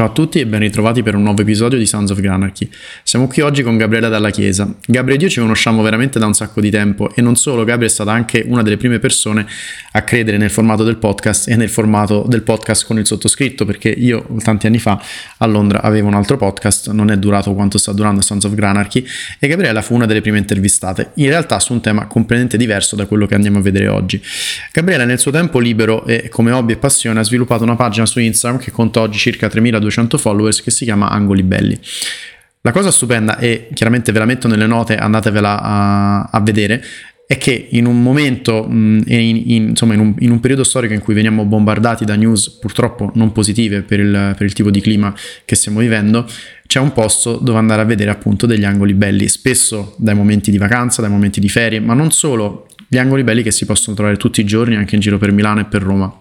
Ciao a tutti e ben ritrovati per un nuovo episodio di Sounds of Granarchy. Siamo qui oggi con Gabriele Dalla Chiesa. Gabriele e io ci conosciamo veramente da un sacco di tempo e non solo, Gabriele è stata anche una delle prime persone a credere nel formato del podcast e nel formato del podcast con il sottoscritto perché io tanti anni fa a Londra avevo un altro podcast, non è durato quanto sta durando Sounds of Granarchy e Gabriella fu una delle prime intervistate, in realtà su un tema completamente diverso da quello che andiamo a vedere oggi. Gabriella nel suo tempo libero e come hobby e passione ha sviluppato una pagina su Instagram che conta oggi circa 3000 200 followers che si chiama Angoli Belli. La cosa stupenda, e chiaramente ve la metto nelle note, andatevela a, a vedere, è che in un momento, in, in, insomma in un, in un, periodo storico in cui veniamo bombardati da news purtroppo non positive per il, per il, tipo di clima che stiamo vivendo, c'è un posto dove andare a vedere appunto degli angoli belli, spesso dai momenti di vacanza, dai momenti di ferie, ma non solo, gli angoli belli che si possono trovare tutti i giorni anche in giro per Milano e per Roma.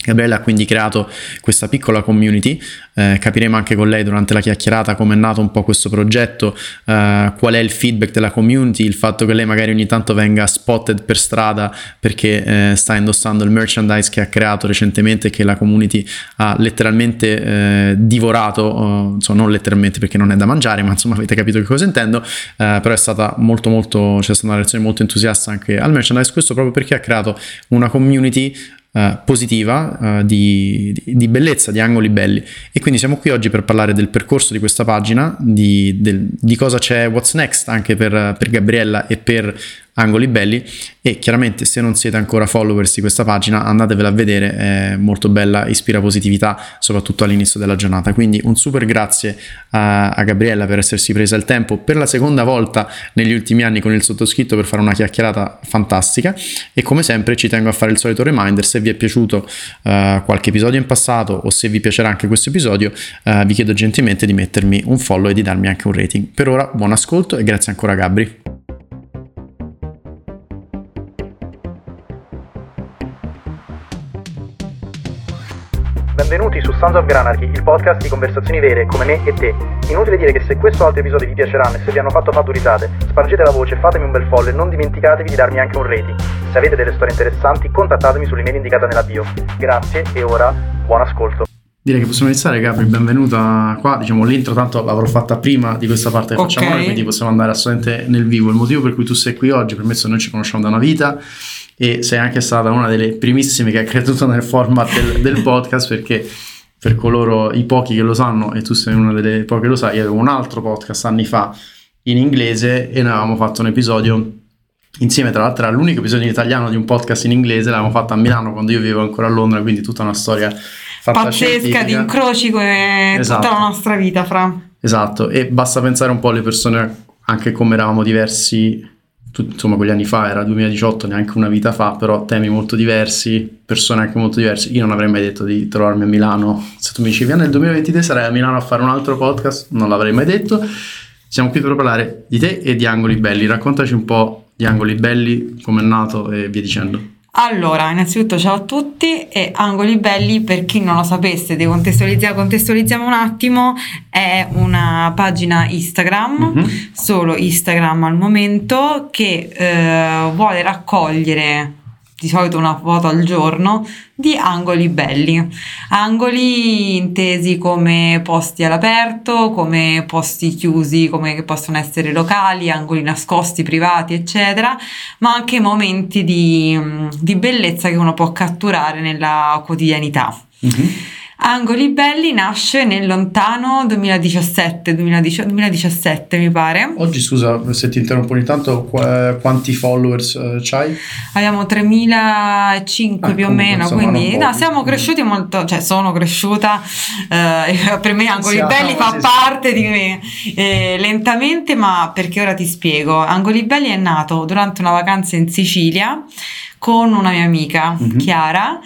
Gabriella ha quindi creato questa piccola community, eh, capiremo anche con lei durante la chiacchierata come è nato un po' questo progetto, eh, qual è il feedback della community, il fatto che lei magari ogni tanto venga spotted per strada perché eh, sta indossando il merchandise che ha creato recentemente e che la community ha letteralmente eh, divorato, insomma non letteralmente perché non è da mangiare, ma insomma avete capito che cosa intendo, eh, però è stata molto molto, c'è stata una reazione molto entusiasta anche al merchandise, questo proprio perché ha creato una community Uh, positiva uh, di, di, bellezza, di angoli belli. E quindi siamo qui oggi per parlare del percorso di questa pagina, di, del, di cosa c'è, what's next anche per, per Gabriella e per angoli belli e chiaramente se non siete ancora followers di questa pagina andatevela a vedere, è molto bella, ispira positività soprattutto all'inizio della giornata. Quindi un super grazie a, a Gabriella per essersi presa il tempo per la seconda volta negli ultimi anni con il sottoscritto per fare una chiacchierata fantastica e come sempre ci tengo a fare il solito reminder, se vi è piaciuto uh, qualche episodio in passato o se vi piacerà anche questo episodio uh, vi chiedo gentilmente di mettermi un follow e di darmi anche un rating. Per ora buon ascolto e grazie ancora Gabri. Benvenuti su Sons of Granarchy, il podcast di conversazioni vere come me e te. Inutile dire che se questo o altri episodi vi piaceranno e se vi hanno fatto risate, spargete la voce, fatemi un bel follow e non dimenticatevi di darmi anche un rating. Se avete delle storie interessanti, contattatemi sull'email indicata nella bio. Grazie e ora buon ascolto. Direi che possiamo iniziare, Gabri, benvenuta qua. Diciamo l'intro, tanto l'avrò fatta prima di questa parte che okay. facciamo noi, quindi possiamo andare assolutamente nel vivo. Il motivo per cui tu sei qui oggi, permesso noi ci conosciamo da una vita e sei anche stata una delle primissime che ha creduto nel format del, del podcast perché per coloro i pochi che lo sanno e tu sei una delle poche che lo sai, io avevo un altro podcast anni fa in inglese e noi avevamo fatto un episodio insieme tra l'altro era l'unico episodio in italiano di un podcast in inglese l'avevamo fatto a Milano quando io vivevo ancora a Londra quindi tutta una storia pazzesca di incroci come esatto. tutta la nostra vita fra esatto e basta pensare un po' alle persone anche come eravamo diversi insomma quegli anni fa, era 2018, neanche una vita fa, però temi molto diversi, persone anche molto diverse. Io non avrei mai detto di trovarmi a Milano. Se tu mi dicevi, ah, nel 2023 sarai a Milano a fare un altro podcast, non l'avrei mai detto. Siamo qui per parlare di te e di Angoli Belli. Raccontaci un po' di Angoli Belli, come è nato e via dicendo. Allora, innanzitutto ciao a tutti e Angoli Belli, per chi non lo sapesse, decontestualizziamo contestualizziamo un attimo, è una pagina Instagram, mm-hmm. solo Instagram al momento, che eh, vuole raccogliere di solito una foto al giorno di angoli belli, angoli intesi come posti all'aperto, come posti chiusi, come che possono essere locali, angoli nascosti, privati, eccetera, ma anche momenti di, di bellezza che uno può catturare nella quotidianità. Mm-hmm. Angoli Belli nasce nel lontano 2017, 2017 mi pare. Oggi scusa se ti interrompo ogni tanto, quanti followers uh, c'hai? Abbiamo 3005 ah, più o meno, quindi no, siamo cresciuti molto, cioè sono cresciuta, uh, per me Angoli siamo, Belli fa sì, parte di me, eh, lentamente ma perché ora ti spiego. Angoli Belli è nato durante una vacanza in Sicilia con una mia amica, mm-hmm. Chiara,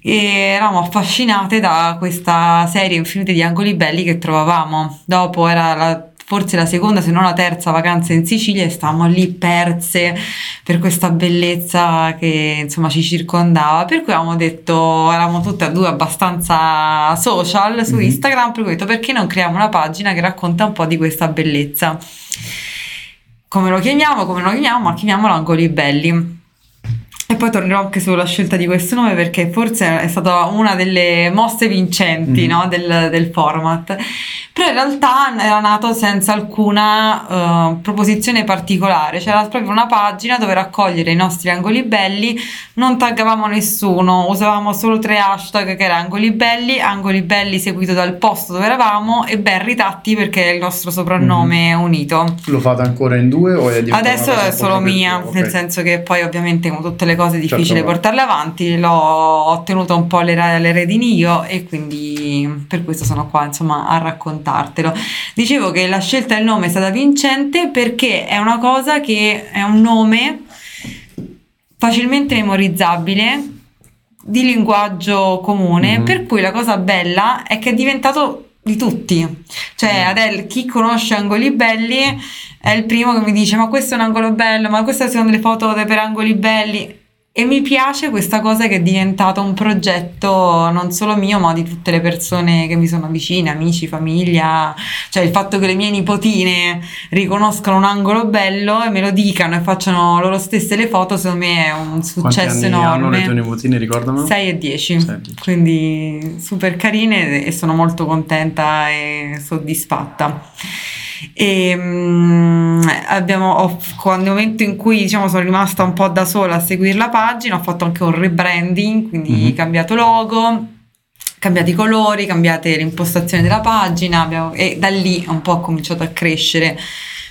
e eravamo affascinate da questa serie infinita di angoli belli che trovavamo. Dopo era la forse la seconda se non la terza vacanza in Sicilia e stavamo lì perse per questa bellezza che insomma ci circondava per cui avevamo detto eravamo tutte e due abbastanza social su mm-hmm. Instagram per cui ho detto perché non creiamo una pagina che racconta un po' di questa bellezza come lo chiamiamo come lo chiamiamo ma chiamiamolo angoli belli E poi tornerò anche sulla scelta di questo nome perché forse è stata una delle mosse vincenti Mhm. no, del, del format. Però in realtà era nato senza alcuna eh, proposizione particolare, c'era proprio una pagina dove raccogliere i nostri angoli belli, non taggavamo nessuno, usavamo solo tre hashtag che erano angoli belli, angoli belli seguito dal posto dove eravamo e ben ritatti perché è il nostro soprannome unito. Lo fate ancora in due o è diventata Adesso è solo mia, nel senso che poi ovviamente con tutte le cose è difficile Certo. portarle avanti, l'ho ho tenuto un po' le, le redini io e quindi per questo sono qua insomma a raccontartelo. Dicevo che la scelta del nome è stata vincente perché è una cosa che è un nome facilmente memorizzabile di linguaggio comune, Mhm. per cui la cosa bella è che è diventato di tutti. Cioè, Mm. Adele, chi conosce Angoli Belli è il primo che mi dice: Ma questo è un angolo bello, ma queste sono delle foto per angoli belli. E mi piace questa cosa che è diventato un progetto non solo mio, ma di tutte le persone che mi sono vicine, amici, famiglia. Cioè, il fatto che le mie nipotine riconoscano un angolo bello e me lo dicano e facciano loro stesse le foto, secondo me è un successo anni hanno le tue enorme. nipotine, ricordano? 6 e 10, Sei e dieci. quindi super carine e sono molto contenta e soddisfatta. E, mm, abbiamo, ho- nel momento in cui diciamo, sono rimasta un po' da sola a seguire la pagina, ho fatto anche un rebranding, quindi Mhm. cambiato logo, cambiati i colori, cambiate l'impostazione della pagina abbiamo- e da lì un po' ho cominciato a crescere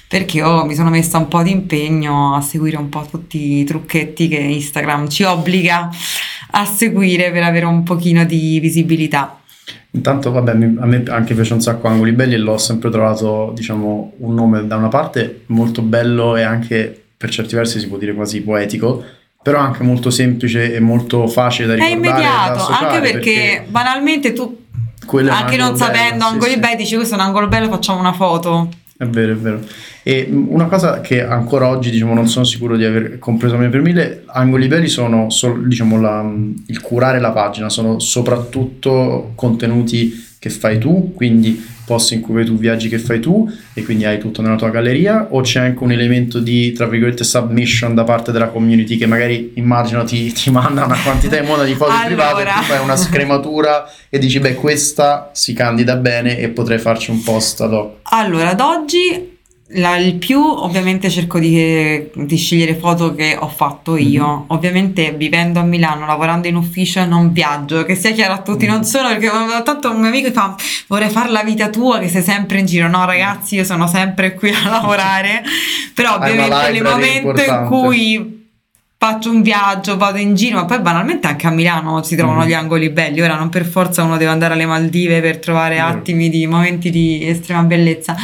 perché io mi sono messa un po' di impegno a seguire un po' tutti i trucchetti che Instagram ci obbliga a seguire per avere un pochino di visibilità. Intanto, vabbè, a me anche piace un sacco Angoli Belli e l'ho sempre trovato, diciamo, un nome da una parte molto bello e anche per certi versi si può dire quasi poetico, però anche molto semplice e molto facile da È ricordare. da immediato, anche perché, banalmente tu, è anche non bello, sapendo sì, angoli sì. belli, dici questo è un angolo bello, facciamo una foto. È vero, è vero. E una cosa che ancora oggi, diciamo, non sono sicuro di aver compreso a mio per mille, angoli belli sono, diciamo, la- il curare la pagina, sono soprattutto contenuti che fai tu, quindi posti in cui vai tu, viaggi che fai tu e quindi hai tutto nella tua galleria, o c'è anche un elemento di, tra virgolette, submission da parte della community che magari, immagino, ti, ti manda una quantità in modo di foto private e Allora. tu fai una scrematura e dici, beh, questa si candida bene e potrei farci un post ad hoc. Allora, ad oggi la- il più ovviamente cerco di, di scegliere foto che ho fatto io. Mhm. Ovviamente vivendo a Milano, lavorando in ufficio, non viaggio, che sia chiaro a tutti, Mhm. non solo perché tanto un mio amico mi fa vorrei fare la vita tua che sei sempre in giro. No, ragazzi, io sono sempre qui a lavorare, però ovviamente nel momento in cui faccio un viaggio, vado in giro, ma poi banalmente anche a Milano si trovano Mhm. gli angoli belli. Ora non per forza uno deve andare alle Maldive per trovare Vero. attimi di momenti di estrema bellezza.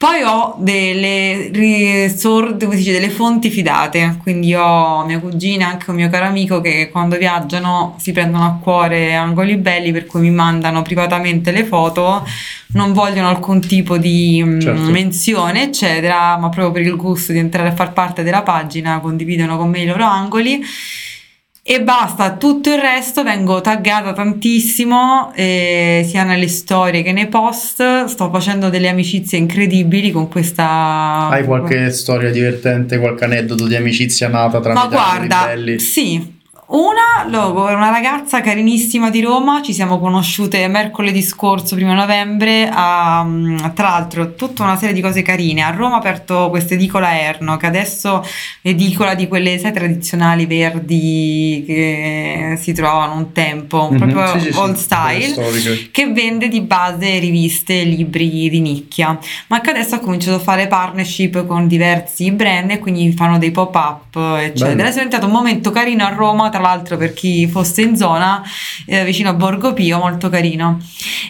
Poi ho delle, risor- come si dice, delle fonti fidate, quindi ho mia cugina, anche un mio caro amico che quando viaggiano si prendono a cuore angoli belli per cui mi mandano privatamente le foto, non vogliono alcun tipo di mm, Certo. menzione, eccetera, ma proprio per il gusto di entrare a far parte della pagina condividono con me i loro angoli. E basta, tutto il resto vengo taggata tantissimo, eh, sia nelle storie che nei post. Sto facendo delle amicizie incredibili con questa. Hai qualche storia divertente, qualche aneddoto di amicizia nata tramite Ma guarda, sì. Una, lo- una ragazza carinissima di Roma, ci siamo conosciute mercoledì scorso, primo novembre, a, mm, tra l'altro tutta una serie di cose carine. A Roma ha aperto questa edicola Erno, che adesso è edicola di quelle sai, tradizionali verdi che si trovavano un tempo, Mhm, proprio sì, sì, sì, old quelle style che vende di base riviste e libri di nicchia, ma che adesso ha cominciato a fare partnership con diversi brand e quindi fanno dei pop-up, eccetera. Bello. Adesso è diventato un momento carino a Roma, tra l'altro per chi fosse in zona, eh, vicino a Borgo Pio, molto carino.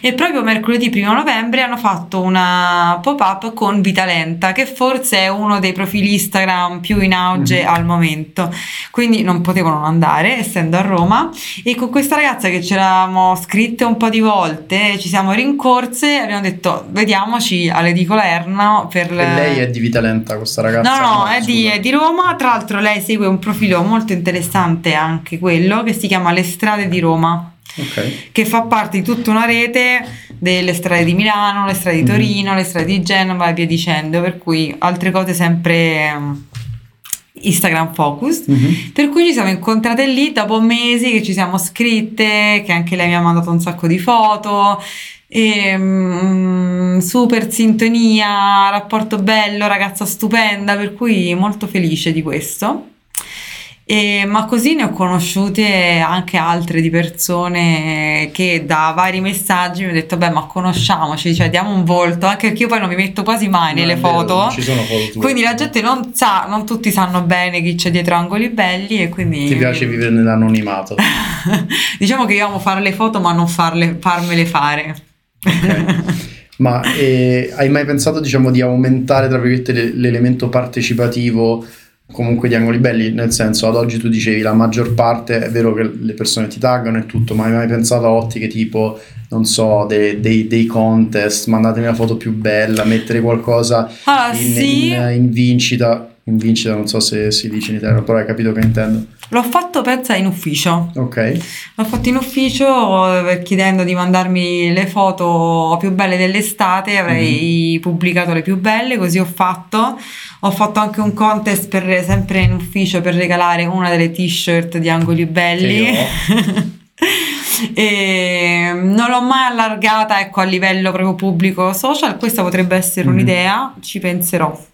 E proprio mercoledì 1 novembre hanno fatto una pop-up con Vitalenta, che forse è uno dei profili Instagram più in auge Mhm. al momento. Quindi non potevano non andare, essendo a Roma. E con questa ragazza che ci eravamo scritte un po' di volte, ci siamo rincorse e abbiamo detto vediamoci all'edicola Erno per... E lei è di Vitalenta, questa ragazza? No, no, è, di, è di Roma. Tra l'altro, lei segue un profilo molto interessante anche quello che si chiama Le strade di Roma, Ok. che fa parte di tutta una rete delle strade di Milano, le strade di Mhm. Torino, le strade di Genova e via dicendo. Per cui altre cose sempre ehm, Instagram Focus, Mhm. per cui ci siamo incontrate lì dopo mesi che ci siamo scritte, che anche lei mi ha mandato un sacco di foto. E, mm, super sintonia, rapporto bello, ragazza stupenda, per cui molto felice di questo. E- ma così ne ho conosciute anche altre di persone che da vari messaggi mi hanno detto: Beh, ma conosciamoci, cioè diamo un volto, anche perché io poi non mi metto quasi mai No, nelle vero, foto. non ci sono foto tue. Quindi la gente non sa, non tutti sanno bene chi c'è dietro angoli belli e quindi Ti piace vivere nell'anonimato. diciamo che io amo fare le foto ma non farle, farmele fare. Ok. Ma eh, hai mai pensato, diciamo, di aumentare, tra virgolette, le- l'elemento partecipativo comunque di angoli belli? Nel senso, ad oggi tu dicevi la maggior parte, è vero che le persone ti taggano e tutto, ma hai mai pensato a ottiche tipo, non so, dei, dei- dei contest, mandatemi la foto più bella, mettere qualcosa Allora, in, sì, in- in vincita? In vincita, non so se si dice in italiano, però hai capito che intendo. l'ho fatto pensa in ufficio. Ok. L'ho fatto in ufficio eh, chiedendo di mandarmi le foto più belle dell'estate, avrei Mhm. pubblicato le più belle, così ho fatto. Ho fatto anche un contest per, sempre in ufficio per regalare una delle t-shirt di Angoli Belli. e non l'ho mai allargata ecco, a livello proprio pubblico social, questa potrebbe essere Mhm. un'idea, ci penserò.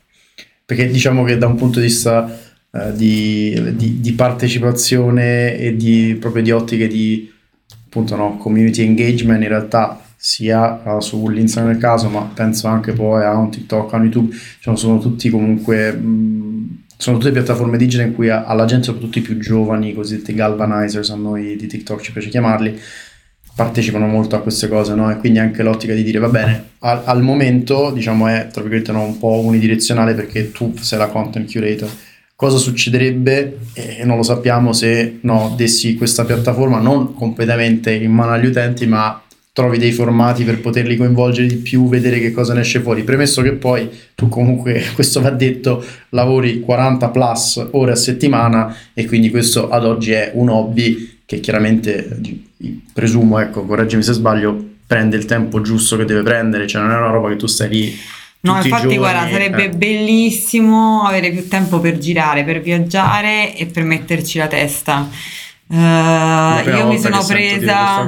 Perché diciamo che da un punto di vista eh, di, di- di partecipazione e di, proprio di ottiche di appunto, no, community engagement, in realtà sia eh, sull'Instagram del caso, ma penso anche poi a un TikTok, a un YouTube, diciamo, sono tutti comunque, mh, sono tutte piattaforme digitali in cui alla gente, soprattutto i più giovani, i cosiddetti galvanizers, a noi di TikTok ci piace chiamarli, partecipano molto a queste cose, no? E quindi anche l'ottica di dire, va bene, al, al momento, diciamo, è tra virgolette no, un po' unidirezionale perché tu sei la content curator. Cosa succederebbe, e non lo sappiamo, se no, dessi questa piattaforma non completamente in mano agli utenti, ma trovi dei formati per poterli coinvolgere di più, vedere che cosa ne esce fuori. Premesso che poi tu comunque, questo va detto, lavori 40 plus ore a settimana e quindi questo ad oggi è un hobby che chiaramente, presumo, ecco, correggimi se sbaglio, prende il tempo giusto che deve prendere, cioè non è una roba che tu stai lì. No, infatti, giorni, guarda, sarebbe eh. bellissimo avere più tempo per girare, per viaggiare e per metterci la testa. Prima io mi sono presa.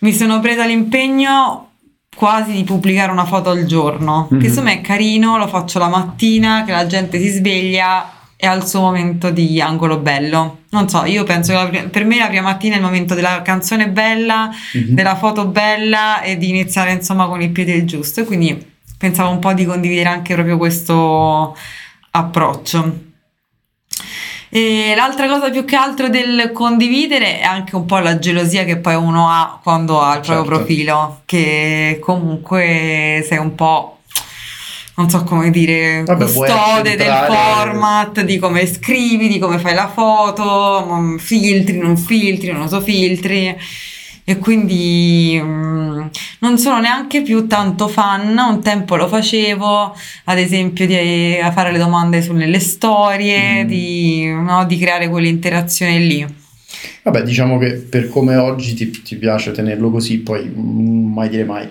mi sono presa l'impegno quasi di pubblicare una foto al giorno. Mhm. Che insomma è carino, lo faccio la mattina, che la gente si sveglia e ha il suo momento di angolo bello. Non so, io penso che la pri- per me la prima mattina è il momento della canzone bella, Mhm. della foto bella e di iniziare insomma con il piede giusto. Quindi pensavo un po' di condividere anche proprio questo approccio. E l'altra cosa più che altro del condividere è anche un po' la gelosia che poi uno ha quando ha il proprio Certo. profilo, che comunque sei un po', non so come dire, Vabbè, custode del format, di come scrivi, di come fai la foto, filtri, non filtri, non uso filtri. E quindi mm, non sono neanche più tanto fan. Un tempo lo facevo, ad esempio, di a fare le domande sulle le storie, Mm. di, no, di creare quell'interazione lì. Vabbè, diciamo che per come oggi ti, ti piace tenerlo così, poi mm, mai dire mai.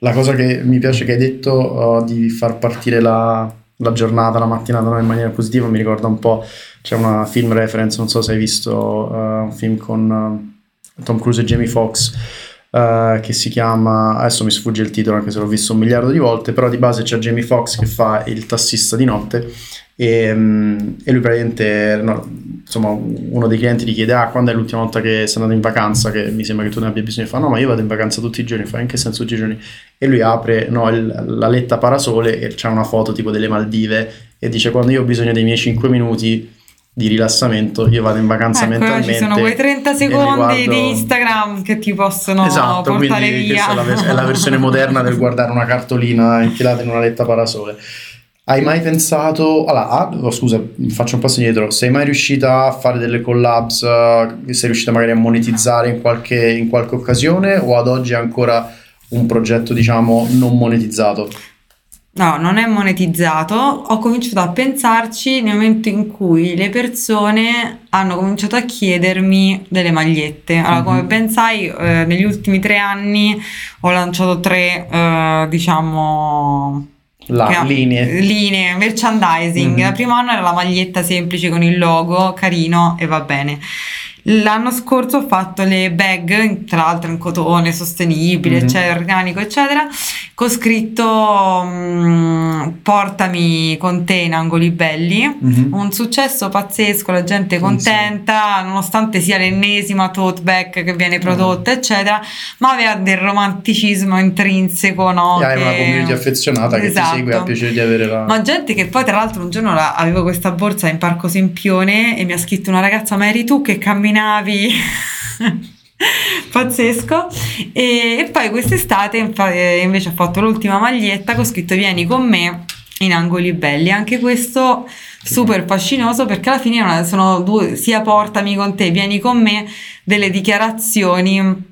La cosa che mi piace che hai detto uh, di far partire la, la giornata, la mattinata no, in maniera positiva, mi ricorda un po', c'è una film reference, non so se hai visto uh, un film con uh, Tom Cruise e Jamie Foxx uh, che si chiama, adesso mi sfugge il titolo anche se l'ho visto un miliardo di volte, però di base c'è Jamie Foxx che fa il tassista di notte e, e lui praticamente, no, insomma, uno dei clienti gli chiede: Ah, quando è l'ultima volta che sei andato in vacanza? Che mi sembra che tu ne abbia bisogno. Fa: No, ma io vado in vacanza tutti i giorni. Fa: In che senso tutti i giorni? E lui apre no, il- la letta parasole e c'è una foto tipo delle Maldive e dice: Quando io ho bisogno dei miei 5 minuti di rilassamento, io vado in vacanza Ecco, mentalmente. ci sono quei 30 e mi secondi guardo- di Instagram che ti possono Esatto, portare via. questa è la, vers- è la versione moderna del guardare una cartolina infilata in una letta parasole. Hai mai pensato, allora, ah, oh, scusa, faccio un passo indietro, sei mai riuscita a fare delle collabs, eh, sei riuscita magari a monetizzare in qualche, in qualche occasione o ad oggi è ancora un progetto, diciamo, non monetizzato? No, non è monetizzato. Ho cominciato a pensarci nel momento in cui le persone hanno cominciato a chiedermi delle magliette. Allora, Mhm. come ben sai, eh, negli ultimi tre anni ho lanciato tre, eh, diciamo, La, linee. linee, merchandising. Mhm. Il primo anno era la maglietta semplice con il logo, carino e va bene. L'anno scorso ho fatto le bag, tra l'altro in cotone sostenibile, Mhm. eccetera, organico, eccetera, con scritto mm, portami con te in angoli belli. Mhm. Un successo pazzesco, la gente Sì, contenta, nonostante sia l'ennesima tote bag che viene prodotta, eccetera, ma aveva del romanticismo intrinseco, no? E hai una che- community affezionata che Esatto. ti segue ha piacere di avere la... Ma gente che poi, tra l'altro, un giorno la- avevo questa borsa in Parco Sempione e mi ha scritto una ragazza: Ma eri tu che camminavi? Pazzesco. E, e poi quest'estate, eh, invece, ho fatto l'ultima maglietta con scritto: Vieni con me in angoli belli. Anche questo super fascinoso perché alla fine sono due, sia portami con te, vieni con me, delle dichiarazioni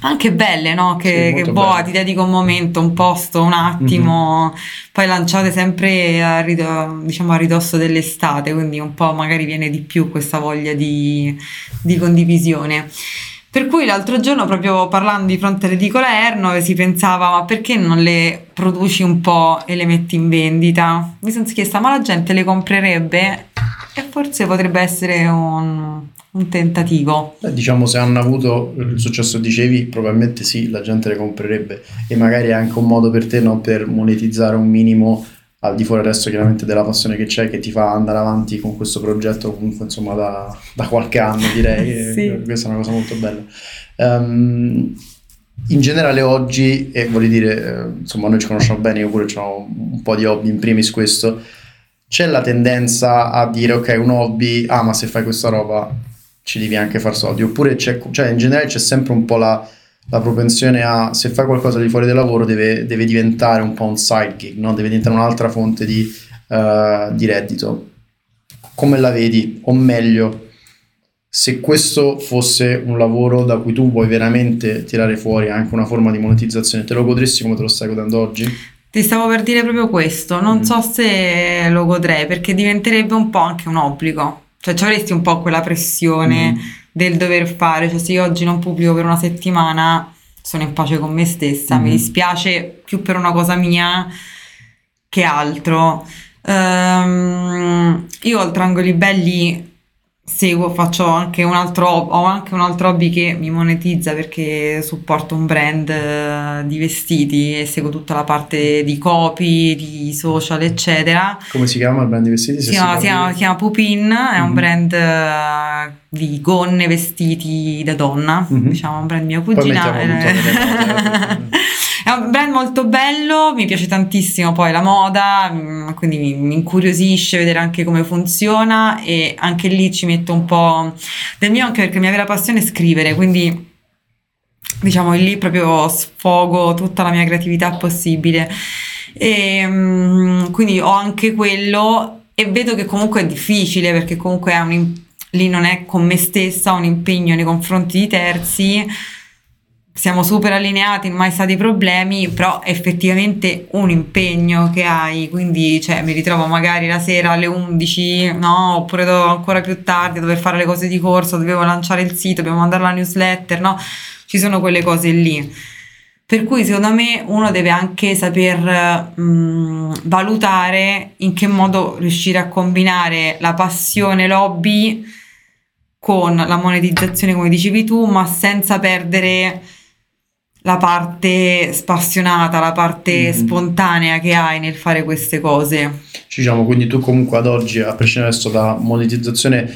anche belle, no? Sì, Che, molto che boh, belle. ti dedico un momento, un posto, un attimo, poi lanciate sempre a, rido- diciamo, a ridosso dell'estate, quindi un po' magari viene di più questa voglia di, di condivisione. Per cui l'altro giorno, proprio parlando di fronte all'edicola Erno, si pensava: ma perché non le produci un po' e le metti in vendita? Mi sono chiesta: ma la gente le comprerebbe? E forse potrebbe essere un, un tentativo. Beh, diciamo se hanno avuto il successo dicevi, probabilmente sì, la gente le comprerebbe e magari è anche un modo per te no, per monetizzare un minimo al di fuori adesso chiaramente della passione che c'è che ti fa andare avanti con questo progetto comunque insomma da, da qualche anno direi, e Sì. questa è una cosa molto bella. Ehm, in generale oggi, e voglio dire, eh, insomma noi ci conosciamo bene, io pure ho un po' di hobby, in primis questo, c'è la tendenza a dire ok un hobby, ah ma se fai questa roba ci devi anche far soldi, oppure c'è, cioè in generale c'è sempre un po' la, la propensione a se fai qualcosa di fuori del lavoro deve, deve diventare un po' un side gig, no? deve diventare un'altra fonte di, eh, di reddito. Come la vedi? O meglio, se questo fosse un lavoro da cui tu vuoi veramente tirare fuori anche una forma di monetizzazione, te lo godresti come te lo stai godendo oggi? Ti stavo per dire proprio questo, non Mm. so se lo godrei perché diventerebbe un po' anche un obbligo, cioè ci avresti un po' quella pressione Mm. del dover fare, cioè se io oggi non pubblico per una settimana sono in pace con me stessa, mi Mhm. dispiace più per una cosa mia che altro. Ehm, io oltre Angoli Belli seguo, faccio anche un altro, ho anche un altro hobby che mi monetizza perché supporto un brand eh, di vestiti e seguo tutta la parte di copy, di social, eccetera. Come si chiama il brand di vestiti? Si chiama, può si chiama- si chiama Pupin, è un Mhm. brand eh, di gonne, vestiti da donna, Mhm. diciamo un brand mia Poi mettiamo note, eh. Molto bello, mi piace tantissimo poi la moda, mm, quindi mi, mi incuriosisce vedere anche come funziona e anche lì ci metto un po' del mio anche perché mia vera passione è scrivere, quindi diciamo lì proprio sfogo tutta la mia creatività possibile. E, mm, quindi ho anche quello e vedo che comunque è difficile perché comunque è un lì non è con me stessa, un impegno nei confronti di terzi. Siamo super allineati, mai stati problemi, però effettivamente un impegno che hai, quindi cioè, mi ritrovo magari la sera alle 11, no, oppure ancora più tardi dover fare le cose di corso, dovevo lanciare il sito, dobbiamo mandare la newsletter, no? Ci sono quelle cose lì. Per cui secondo me uno deve anche saper mh, valutare in che modo riuscire a combinare la passione, l'hobby con la monetizzazione, come dicevi tu, ma senza perdere la parte spassionata, la parte Mhm. spontanea che hai nel fare queste cose. Diciamo, quindi tu comunque ad oggi, a prescindere adesso dalla monetizzazione,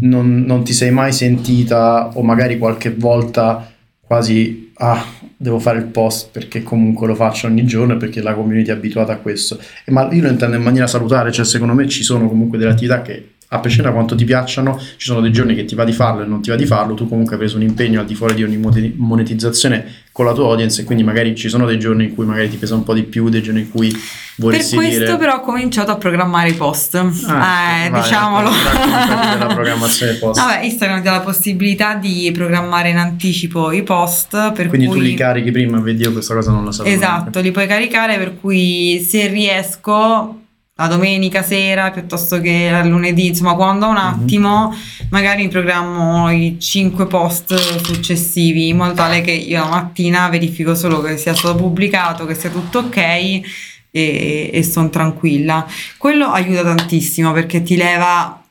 non, non ti sei mai sentita o magari qualche volta quasi, ah, devo fare il post perché comunque lo faccio ogni giorno e perché la community è abituata a questo. E ma io lo intendo in maniera salutare, cioè secondo me ci sono comunque delle attività che a prescindere da quanto ti piacciono, ci sono dei giorni che ti va di farlo e non ti va di farlo, tu comunque hai preso un impegno al di fuori di ogni monetizzazione con la tua audience e quindi magari ci sono dei giorni in cui magari ti pesa un po' di più, dei giorni in cui Per vorresti questo dire... però ho cominciato a programmare i post. Ah, eh, vai, diciamolo. della programmazione post. Vabbè, Instagram ti dà la possibilità di programmare in anticipo i post, per Quindi cui... tu li carichi prima, vedi io questa cosa non la sapevo. Esatto, li puoi caricare per cui se riesco la domenica sera piuttosto che il lunedì, insomma quando ho un Mhm. attimo magari mi programmo i 5 post successivi in modo tale che io la mattina verifico solo che sia stato pubblicato, che sia tutto ok e, e sono tranquilla. Quello aiuta tantissimo perché ti leva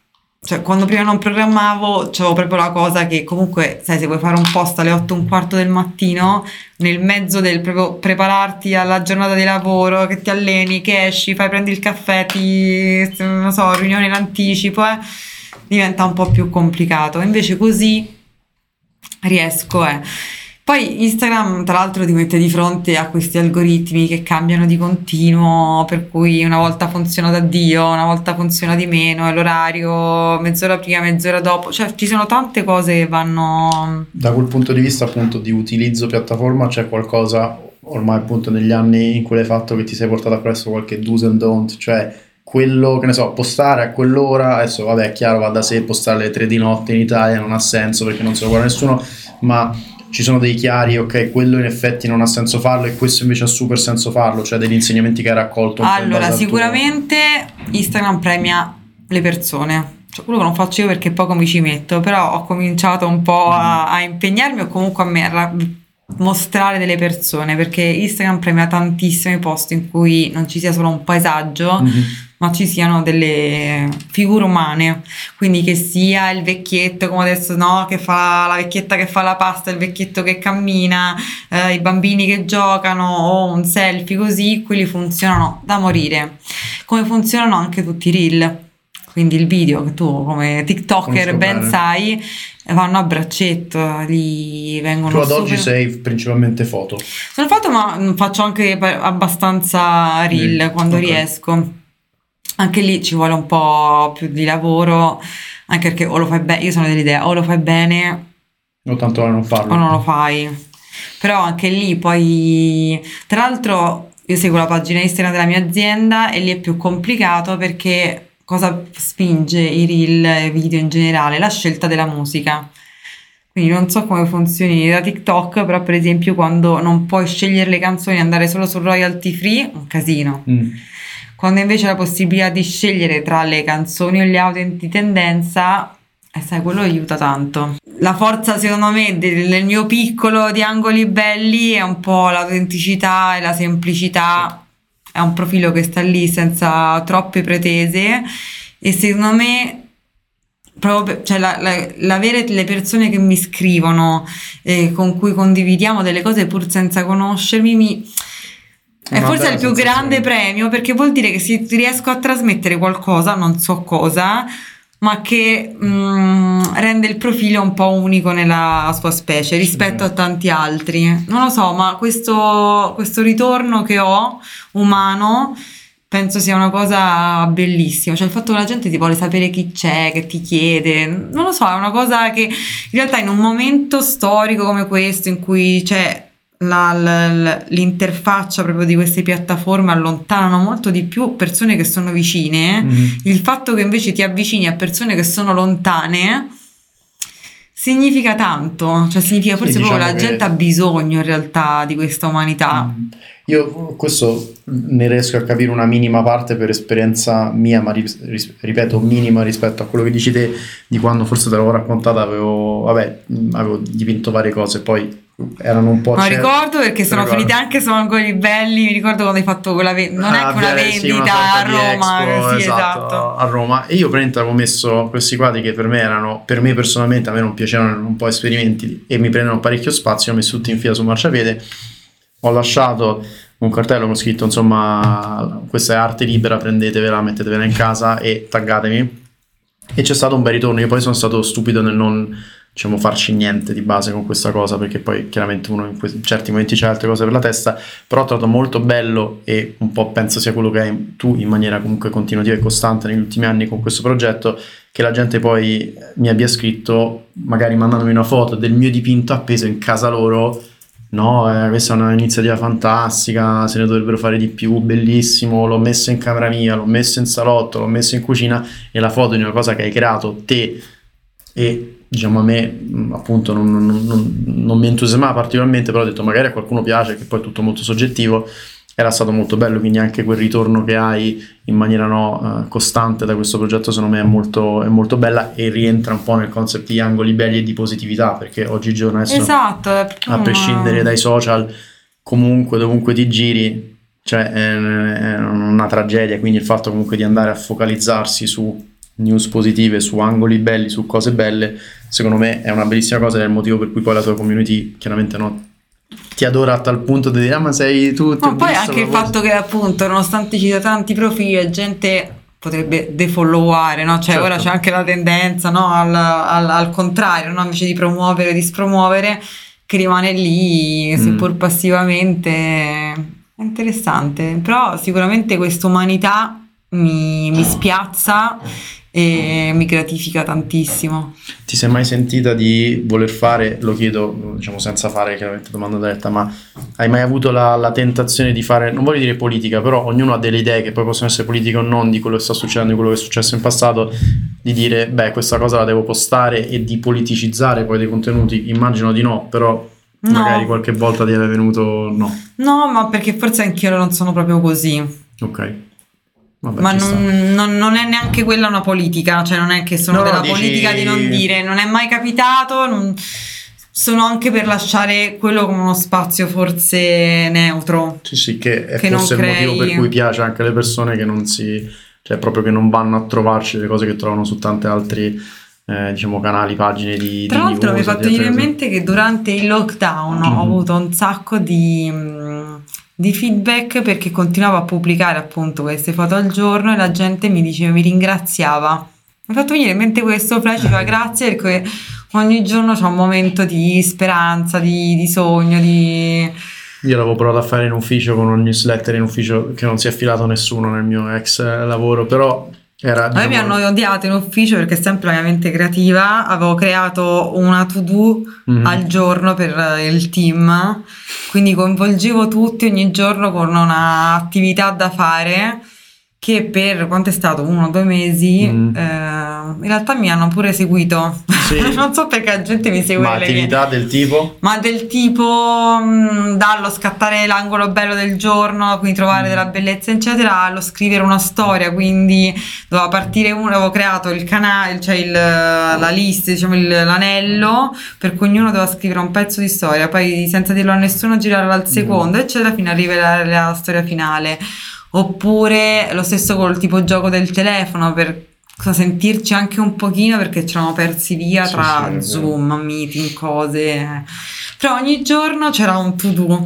cioè quando prima non programmavo c'avevo proprio la cosa che comunque sai se vuoi fare un post alle 8 e un quarto del mattino nel mezzo del proprio prepararti alla giornata di lavoro che ti alleni che esci fai prendi il caffè ti non so riunione in anticipo eh, diventa un po' più complicato. Invece così riesco eh poi Instagram tra l'altro ti mette di fronte a questi algoritmi che cambiano di continuo, per cui una volta funziona da Dio, una volta funziona di meno, è l'orario mezz'ora prima, mezz'ora dopo, cioè ci sono tante cose che vanno... Da quel punto di vista appunto di utilizzo piattaforma c'è qualcosa ormai appunto negli anni in cui l'hai fatto che ti sei portato appresso qualche do's and don't, cioè quello che ne so, postare a quell'ora, adesso vabbè è chiaro va da sé, postare alle 3 di notte in Italia non ha senso perché non se lo guarda nessuno, ma ci sono dei chiari, ok, quello in effetti non ha senso farlo e questo invece ha super senso farlo, cioè degli insegnamenti che hai raccolto. Allora, sicuramente Instagram premia le persone. Cioè, quello che non faccio io perché poco mi ci metto, però ho cominciato un po' a, a impegnarmi o comunque a, me, mostrare delle persone perché Instagram premia tantissimi posti in cui non ci sia solo un paesaggio. Mm-hmm ma ci siano delle figure umane, quindi che sia il vecchietto come adesso no, che fa la vecchietta che fa la pasta, il vecchietto che cammina, eh, i bambini che giocano o un selfie così, quelli funzionano da morire. Come funzionano anche tutti i reel. Quindi il video che tu come TikToker ben bene. sai vanno a braccetto, lì vengono... Tu ad super... oggi sei principalmente foto? Sono foto ma faccio anche abbastanza reel mm, quando okay. riesco anche lì ci vuole un po' più di lavoro, anche perché o lo fai bene, io sono dell'idea, o lo fai bene o tanto non farlo. O non lo fai. Però anche lì poi, tra l'altro io seguo la pagina Instagram della mia azienda e lì è più complicato perché cosa spinge i reel, i video in generale? La scelta della musica. Quindi non so come funzioni da TikTok, però per esempio quando non puoi scegliere le canzoni e andare solo su royalty free, un casino. Mm quando invece la possibilità di scegliere tra le canzoni o gli audio di tendenza, eh, sai, quello aiuta tanto. La forza, secondo me, del, mio piccolo di angoli belli è un po' l'autenticità e la semplicità. È un profilo che sta lì senza troppe pretese e secondo me proprio cioè la, la, l'avere le persone che mi scrivono eh, con cui condividiamo delle cose pur senza conoscermi mi, è forse il più grande premio perché vuol dire che se riesco a trasmettere qualcosa, non so cosa, ma che mh, mm, rende il profilo un po' unico nella sua specie rispetto a tanti altri. Non lo so, ma questo, questo ritorno che ho umano penso sia una cosa bellissima. Cioè il fatto che la gente ti vuole sapere chi c'è, che ti chiede, non lo so, è una cosa che in realtà in un momento storico come questo in cui c'è la, l'interfaccia proprio di queste piattaforme allontanano molto di più persone che sono vicine, mm-hmm. il fatto che invece ti avvicini a persone che sono lontane significa tanto, cioè significa forse sì, diciamo proprio la gente ha bisogno in realtà di questa umanità. Mm. Io questo ne riesco a capire una minima parte per esperienza mia, ma ripeto, minima rispetto a quello che dici te, di quando forse te l'avevo raccontata, avevo, vabbè, avevo dipinto varie cose, poi erano un po'. Ma certo, ricordo perché sono ricordo. finite anche sono quelli belli. Mi ricordo quando hai fatto quella vendita. Non ah, è che una vendita sì, una a Roma, Expo, sì, esatto, esatto, A Roma. E io praticamente avevo messo questi quadri che per me erano, per me personalmente, a me non piacevano, erano un po' esperimenti e mi prendono parecchio spazio. Li ho messi tutti in fila sul marciapiede. Ho lasciato un cartello con scritto insomma questa è arte libera prendetevela mettetevela in casa e taggatemi e c'è stato un bel ritorno io poi sono stato stupido nel non diciamo, farci niente di base con questa cosa, perché poi chiaramente uno in, que- in certi momenti c'è altre cose per la testa, però ho trovato molto bello e un po' penso sia quello che hai tu in maniera comunque continuativa e costante negli ultimi anni con questo progetto, che la gente poi mi abbia scritto, magari mandandomi una foto del mio dipinto appeso in casa loro. No, eh, questa è un'iniziativa fantastica, se ne dovrebbero fare di più, bellissimo, l'ho messo in camera mia, l'ho messo in salotto, l'ho messo in cucina e la foto di una cosa che hai creato te e diciamo a me mm, appunto non, non, non, non, mi entusiasmava particolarmente però ho detto magari a qualcuno piace che poi è tutto molto soggettivo. Era stato molto bello quindi anche quel ritorno che hai in maniera no, uh, costante da questo progetto secondo me è molto, è molto, bella e rientra un po' nel concept di angoli belli e di positività perché oggigiorno adesso esatto, a prescindere dai social comunque dovunque ti giri cioè è una tragedia, quindi il fatto comunque di andare a focalizzarsi su news positive, su angoli belli, su cose belle, secondo me è una bellissima cosa ed è il motivo per cui poi la tua community chiaramente no, ti adora a tal punto di dire ah, ma sei tu ma poi anche il cosa. fatto che appunto nonostante ci sia tanti profili gente potrebbe defolloware no? cioè certo. ora c'è anche la tendenza no? al, al, al, contrario no? invece di promuovere di spromuovere che rimane lì mm. seppur passivamente è interessante però sicuramente questa umanità mi, mi spiazza e mi gratifica tantissimo. Ti sei mai sentita di voler fare, lo chiedo diciamo senza fare chiaramente domanda diretta, ma hai mai avuto la, la, tentazione di fare, non voglio dire politica, però ognuno ha delle idee che poi possono essere politiche o non di quello che sta succedendo, di quello che è successo in passato, di dire beh questa cosa la devo postare e di politicizzare poi dei contenuti, immagino di no, però no. magari qualche volta ti è venuto no. No, ma perché forse anch'io non sono proprio così. Ok. Vabbè, ma non, non, non, è neanche quella una politica, cioè non è che sono no, della dici... politica di non dire, non è mai capitato, non... sono anche per lasciare quello come uno spazio forse neutro. Sì, sì, che è che forse il crei... motivo per cui piace anche alle persone che non si, cioè proprio che non vanno a trovarci le cose che trovano su tanti altri eh, diciamo canali, pagine di... Tra di l'altro news, mi hai fatto venire in mente che durante il lockdown mm-hmm. ho avuto un sacco di mm, di feedback perché continuavo a pubblicare appunto queste foto al giorno e la gente mi diceva, mi ringraziava. Mi ha fatto venire in mente questo, Flash diceva grazie perché ogni giorno c'è un momento di speranza, di, di sogno, di... Io l'avevo provato a fare in ufficio con un newsletter in ufficio che non si è affilato nessuno nel mio ex lavoro, però era, diciamo... A me mi diciamo, hanno odiato in ufficio perché sempre la mia mente creativa. Avevo creato una to-do mm-hmm. al giorno per il team, quindi coinvolgevo tutti ogni giorno con un'attività da fare che per quanto è stato uno o due mesi mm. eh, in realtà mi hanno pure seguito sì. non so perché la gente mi segue ma attività del tipo? ma del tipo mh, mm, dallo scattare l'angolo bello del giorno quindi trovare mm. della bellezza eccetera allo scrivere una storia quindi doveva partire uno avevo creato il canale cioè il, la lista diciamo il, l'anello per cui ognuno doveva scrivere un pezzo di storia poi senza dirlo a nessuno girare al secondo mm. eccetera fino a rivelare la storia finale oppure lo stesso col tipo gioco del telefono per sentirci anche un pochino perché ci eravamo persi via sì, tra sì, Zoom, meeting, cose. Però ogni giorno c'era un to do.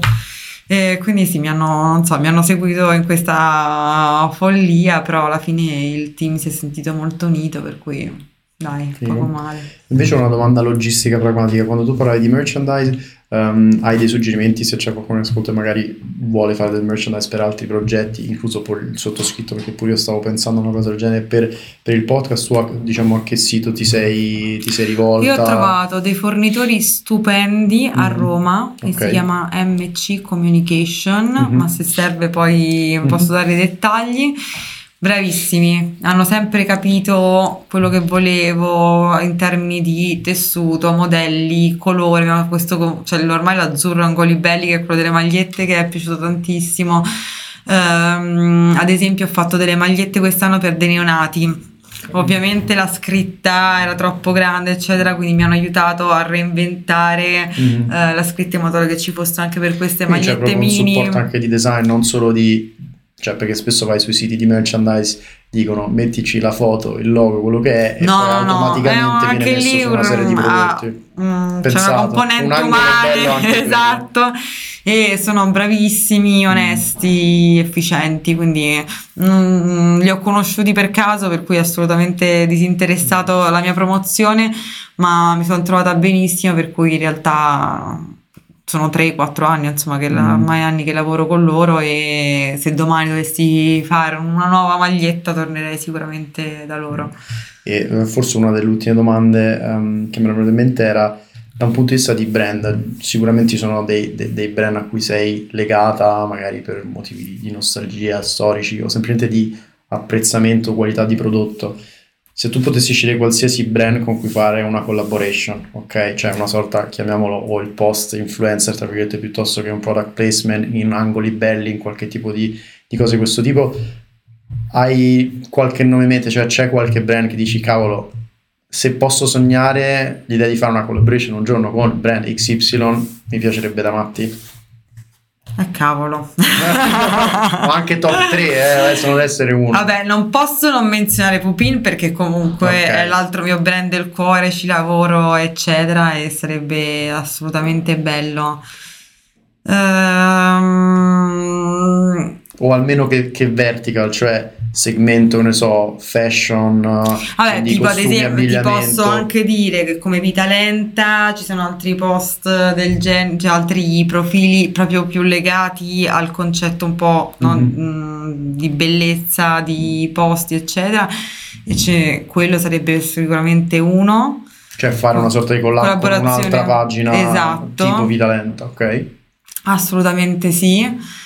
E quindi sì, mi hanno, so, mi hanno, seguito in questa follia, però alla fine il team si è sentito molto unito, per cui dai, sì. poco male. Invece una domanda logistica pragmatica, quando tu parlavi di merchandise, Um, hai dei suggerimenti se c'è qualcuno che ascolta e magari vuole fare del merchandise per altri progetti, incluso il sottoscritto, perché pure io stavo pensando a una cosa del genere per, per il podcast, tu diciamo a che sito ti sei, ti sei rivolta? Io ho trovato dei fornitori stupendi a mm-hmm. Roma che okay. si chiama MC Communication, mm-hmm. ma se serve poi posso dare i dettagli. Bravissimi, hanno sempre capito quello che volevo in termini di tessuto, modelli, colore, questo, cioè ormai l'azzurro angoli belli che è quello delle magliette che è piaciuto tantissimo. Um, ad esempio ho fatto delle magliette quest'anno per dei neonati. Ovviamente la scritta era troppo grande, eccetera, quindi mi hanno aiutato a reinventare mm-hmm. uh, la scritta in modo che ci fosse anche per queste quindi magliette c'è mini. un supporto anche di design, non solo di cioè perché spesso vai sui siti di merchandise dicono mettici la foto, il logo, quello che è no, e no, automaticamente no, viene messo su una serie di prodotti. Mm, c'è una componente umana, esatto, e sono bravissimi, onesti, mm. efficienti, quindi mm, li ho conosciuti per caso, per cui assolutamente disinteressato alla mia promozione, ma mi sono trovata benissimo, per cui in realtà sono 3-4 anni, insomma, che mm. ormai anni che lavoro con loro e se domani dovessi fare una nuova maglietta tornerei sicuramente da loro. E eh, forse una delle ultime domande um, che mi era venuta in mente era da un punto di vista di brand, sicuramente ci sono dei, dei, dei, brand a cui sei legata, magari per motivi di nostalgia storici o semplicemente di apprezzamento, qualità di prodotto se tu potessi scegliere qualsiasi brand con cui fare una collaboration, ok? Cioè una sorta, chiamiamolo, o il post influencer, tra virgolette, piuttosto che un product placement in angoli belli, in qualche tipo di, di cose di questo tipo, hai qualche nome in mente? Cioè c'è qualche brand che dici, cavolo, se posso sognare l'idea di fare una collaboration un giorno con brand XY, mi piacerebbe da matti? Eh cavolo. Ma anche top 3, eh, adesso non essere uno. Vabbè, non posso non menzionare Pupin perché comunque Ok. è l'altro mio brand del cuore, ci lavoro, eccetera, e sarebbe assolutamente bello. Ehm, O almeno che, che vertical, cioè segmento, ne so, fashion, Vabbè, tipo ad costumi, esempio ti posso anche dire che come vita lenta ci sono altri post del genere, cioè altri profili proprio più legati al concetto un po' no, Mhm. mh, di bellezza, di posti, eccetera. E c'è- quello sarebbe sicuramente uno. Cioè fare una sorta di collab con un'altra pagina Esatto. tipo vita lenta, ok? Assolutamente sì.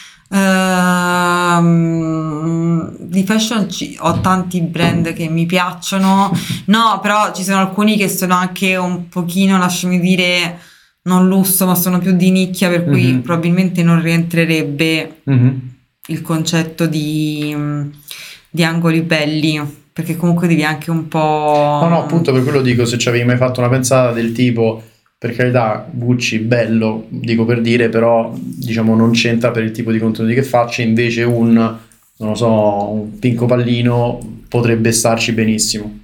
Ehm, di fashion ci- ho tanti brand che mi piacciono, no, però ci sono alcuni che sono anche un pochino, lasciami dire, non lusso, ma sono più di nicchia, per cui Mhm. probabilmente non rientrerebbe Mhm. il concetto di, di angoli belli, perché comunque devi anche un po'... No, no, appunto per quello dico, se ci avevi mai fatto una pensata del tipo, per carità, Gucci, bello, dico per dire, però diciamo non c'entra per il tipo di contenuti che faccio, invece un, non so, un pinco pallino potrebbe starci benissimo.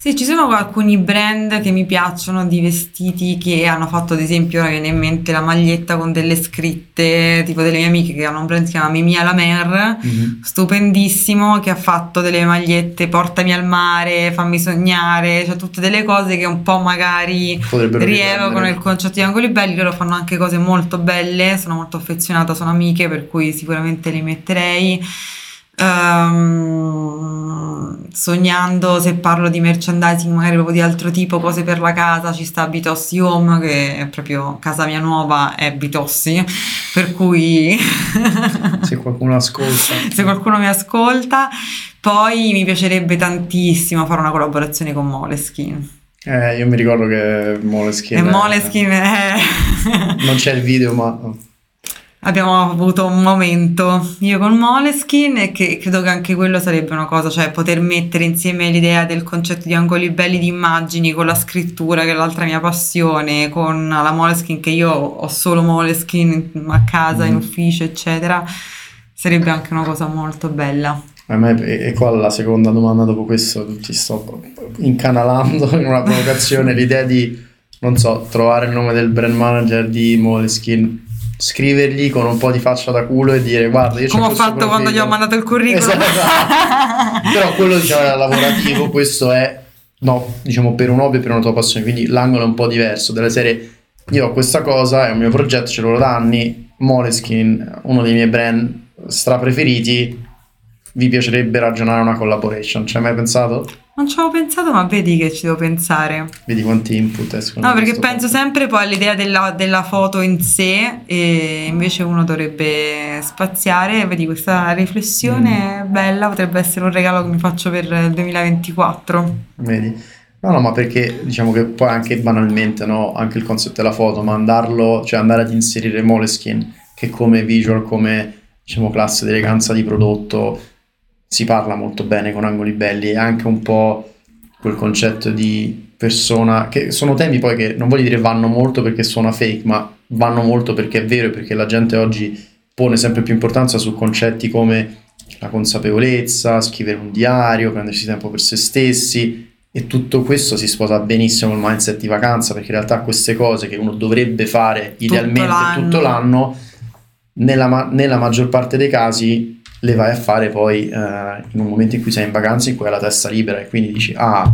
Sì, ci sono alcuni brand che mi piacciono di vestiti che hanno fatto, ad esempio, ora viene in mente la maglietta con delle scritte, tipo delle mie amiche che hanno un brand che si chiama Mimia la Mer, stupendissimo, che ha fatto delle magliette Portami al mare, Fammi sognare, cioè tutte delle cose che un po' magari Potrebbero rievocano il concetto di angoli belli, loro fanno anche cose molto belle, sono molto affezionata, sono amiche, per cui sicuramente li metterei. Ehm, sognando se parlo di merchandising magari proprio di altro tipo, cose per la casa, ci sta Bitossi Home che è proprio casa mia nuova è Bitossi, per cui Se qualcuno ascolta. se qualcuno mi ascolta, poi mi piacerebbe tantissimo fare una collaborazione con Moleskin. Eh, io mi ricordo che Moleskin... È- Moleskin è... Non c'è il video, ma... Abbiamo avuto un momento io con Moleskin e che credo che anche quello sarebbe una cosa, cioè poter mettere insieme l'idea del concetto di angoli belli di immagini con la scrittura che è l'altra mia passione, con la Moleskin che io ho solo Moleskin a casa, in Mm. ufficio, eccetera, sarebbe anche una cosa molto bella. E e qua la seconda domanda dopo questo ti sto incanalando in una provocazione l'idea di, non so, trovare il nome del brand manager di Moleskin, scrivergli con un po' di faccia da culo e dire guarda io Come ho fatto quando profilo." gli ho mandato il curriculum. Esatto. Però quello diciamo era lavorativo, questo è no, diciamo per un hobby e per una tua passione, quindi l'angolo è un po' diverso della serie io ho questa cosa, è un mio progetto, ce l'ho da anni, Moleskin, uno dei miei brand stra preferiti, vi piacerebbe ragionare una collaboration, ci hai mai pensato? Non ci avevo pensato, ma vedi che ci devo pensare. Vedi quanti input escono No, perché penso fatto. sempre poi all'idea della, della foto in sé e invece uno dovrebbe spaziare. Vedi, questa riflessione è bella, potrebbe essere un regalo che mi faccio per il 2024. Vedi? No, no, ma perché diciamo che poi anche banalmente, no, anche il concetto della foto, mandarlo, cioè andare ad inserire Moleskin, che come visual, come diciamo classe di eleganza di prodotto, si parla molto bene con angoli belli e anche un po' quel concetto di persona, che sono temi poi che non voglio dire vanno molto perché suona fake, ma vanno molto perché è vero e perché la gente oggi pone sempre più importanza su concetti come la consapevolezza, scrivere un diario, prendersi tempo per se stessi e tutto questo si sposa benissimo col mindset di vacanza perché in realtà queste cose che uno dovrebbe fare idealmente l'anno. tutto l'anno, nella, ma- nella maggior parte dei casi le vai a fare poi eh, in un momento in cui sei in vacanza in cui hai la testa libera e quindi dici ah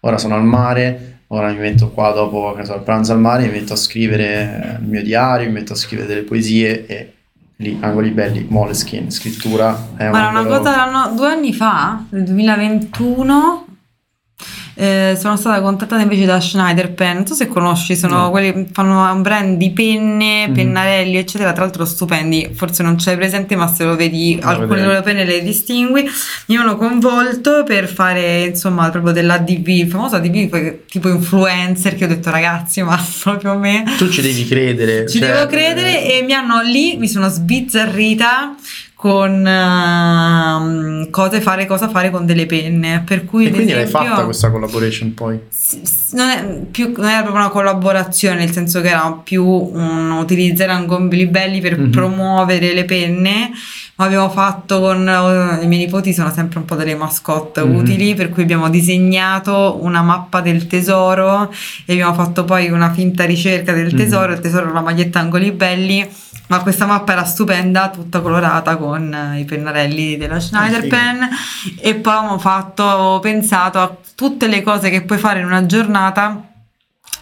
ora sono al mare ora mi metto qua dopo che so, il pranzo al mare mi metto a scrivere eh, il mio diario mi metto a scrivere delle poesie e lì angoli belli Moleskin scrittura è un Ma era una cosa due anni fa, nel 2021. Eh, sono stata contattata invece da Schneider Pen, non so se conosci, sono No. quelli che fanno un brand di penne, Mhm. pennarelli, eccetera. Tra l'altro, stupendi. Forse non c'hai presente, ma se lo vedi, Lo alcune loro penne le distingui. Mi hanno coinvolto per fare insomma proprio dell'ADV, il famoso ADV, tipo influencer. Che ho detto, ragazzi, ma proprio me. tu ci devi credere Ci cioè, devo credere eh, e mi hanno lì, mi sono sbizzarrita con uh, cose fare, cosa fare con delle penne. Per cui, e quindi esempio, l'hai fatta questa collaboration poi? Non, è più, non, era proprio una collaborazione, nel senso che era più un utilizzare angoli belli per mm-hmm. promuovere le penne. Ma abbiamo fatto con uh, i miei nipoti, sono sempre un po' delle mascotte mm-hmm. utili, per cui abbiamo disegnato una mappa del tesoro e abbiamo fatto poi una finta ricerca del mm-hmm. tesoro. Il tesoro la maglietta angoli belli ma questa mappa era stupenda, tutta colorata con eh, i pennarelli della Schneider Pen e poi abbiamo fatto, ho pensato a tutte le cose che puoi fare in una giornata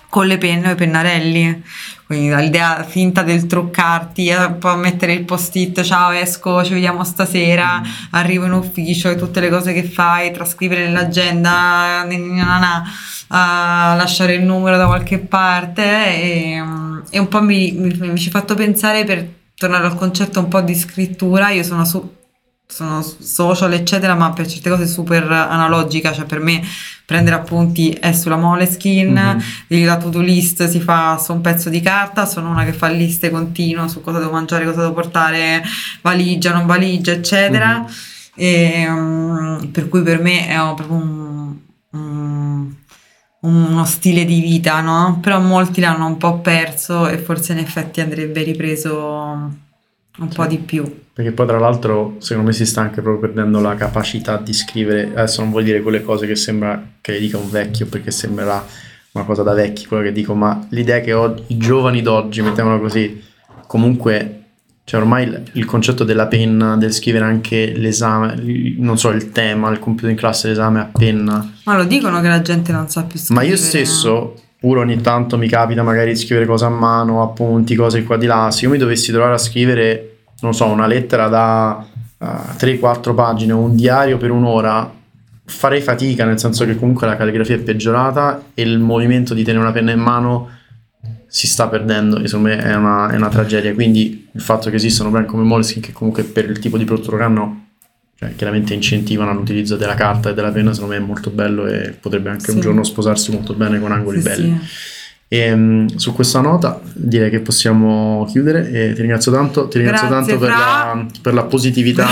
con le penne o i pennarelli. Quindi l'idea finta del truccarti, eh, poi mettere il post-it, ciao esco, ci vediamo stasera, mm. arrivo in ufficio e tutte le cose che fai, trascrivere nell'agenda, uh, lasciare il numero da qualche parte e, e un po' mi, mi, mi ci ha fatto pensare per tornare al concetto un po' di scrittura, io sono su sono social eccetera ma per certe cose super analogica. Cioè per me prendere appunti è sulla Moleskin mm-hmm. la to-do list si fa su un pezzo di carta. Sono una che fa liste continue su cosa devo mangiare cosa devo portare valigia non valigia eccetera. Mm-hmm. e, um, per cui per me è proprio un, un uno stile di vita, no? Però molti l'hanno un po' perso e forse in effetti andrebbe ripreso un sì. po' di più. Perché poi tra l'altro secondo me si sta anche proprio perdendo la capacità di scrivere, adesso non vuol dire quelle cose che sembra che le dica un vecchio perché sembrerà una cosa da vecchi quello che dico, ma l'idea che oggi, i giovani d'oggi, mettiamola così, comunque cioè ormai il, il, concetto della penna, del scrivere anche l'esame, non so, il tema, il computer in classe, l'esame a penna. Ma lo dicono che la gente non sa più scrivere. Ma io stesso, pure ogni tanto mi capita magari di scrivere cose a mano, appunti, cose qua di là. Se io mi dovessi trovare a scrivere, non so, una lettera da uh, eh, 3-4 pagine o un diario per un'ora, farei fatica, nel senso che comunque la calligrafia è peggiorata e il movimento di tenere una penna in mano si sta perdendo e secondo me è una, è una, tragedia quindi il fatto che esistano brand come Moleskine che comunque per il tipo di prodotto che hanno cioè, chiaramente incentivano l'utilizzo della carta e della penna secondo me è molto bello e potrebbe anche sì. un giorno sposarsi molto bene con angoli sì, belli sì. E um, su questa nota direi che possiamo chiudere e ti ringrazio tanto, ti ringrazio Grazie, tanto per la, per la, positività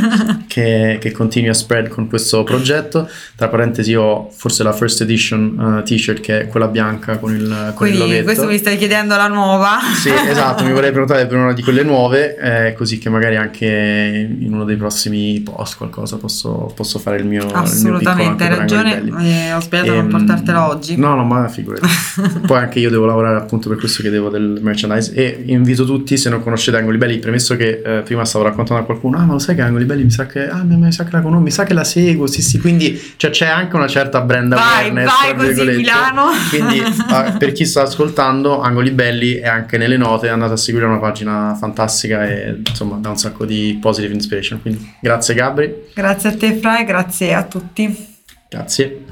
che, che, continui a spread con questo progetto. Tra parentesi ho forse la first edition uh, t-shirt che è quella bianca con il, con Quindi il questo mi stai chiedendo la nuova? Sì, esatto, mi vorrei prenotare per una di quelle nuove eh, così che magari anche in uno dei prossimi post qualcosa posso, posso fare il mio Assolutamente, hai ragione, eh, ho sbagliato a non ehm, portartela oggi. No, no, ma figurati. Poi anche io devo lavorare appunto per questo chiedevo del merchandise e invito tutti se non conoscete Angoli Belli, premesso che eh, prima stavo raccontando a qualcuno, ah ma lo sai che Angoli Belli mi sa che, ah, mi sa che la conosco, mi sa che la seguo, sì sì, quindi cioè, c'è anche una certa brand vai, awareness. Vai così Milano! Quindi uh, per chi sta ascoltando, Angoli Belli è anche nelle note, andate a seguire una pagina fantastica e insomma dà un sacco di positive inspiration, quindi grazie Gabri. Grazie a te Fra e grazie a tutti. Grazie.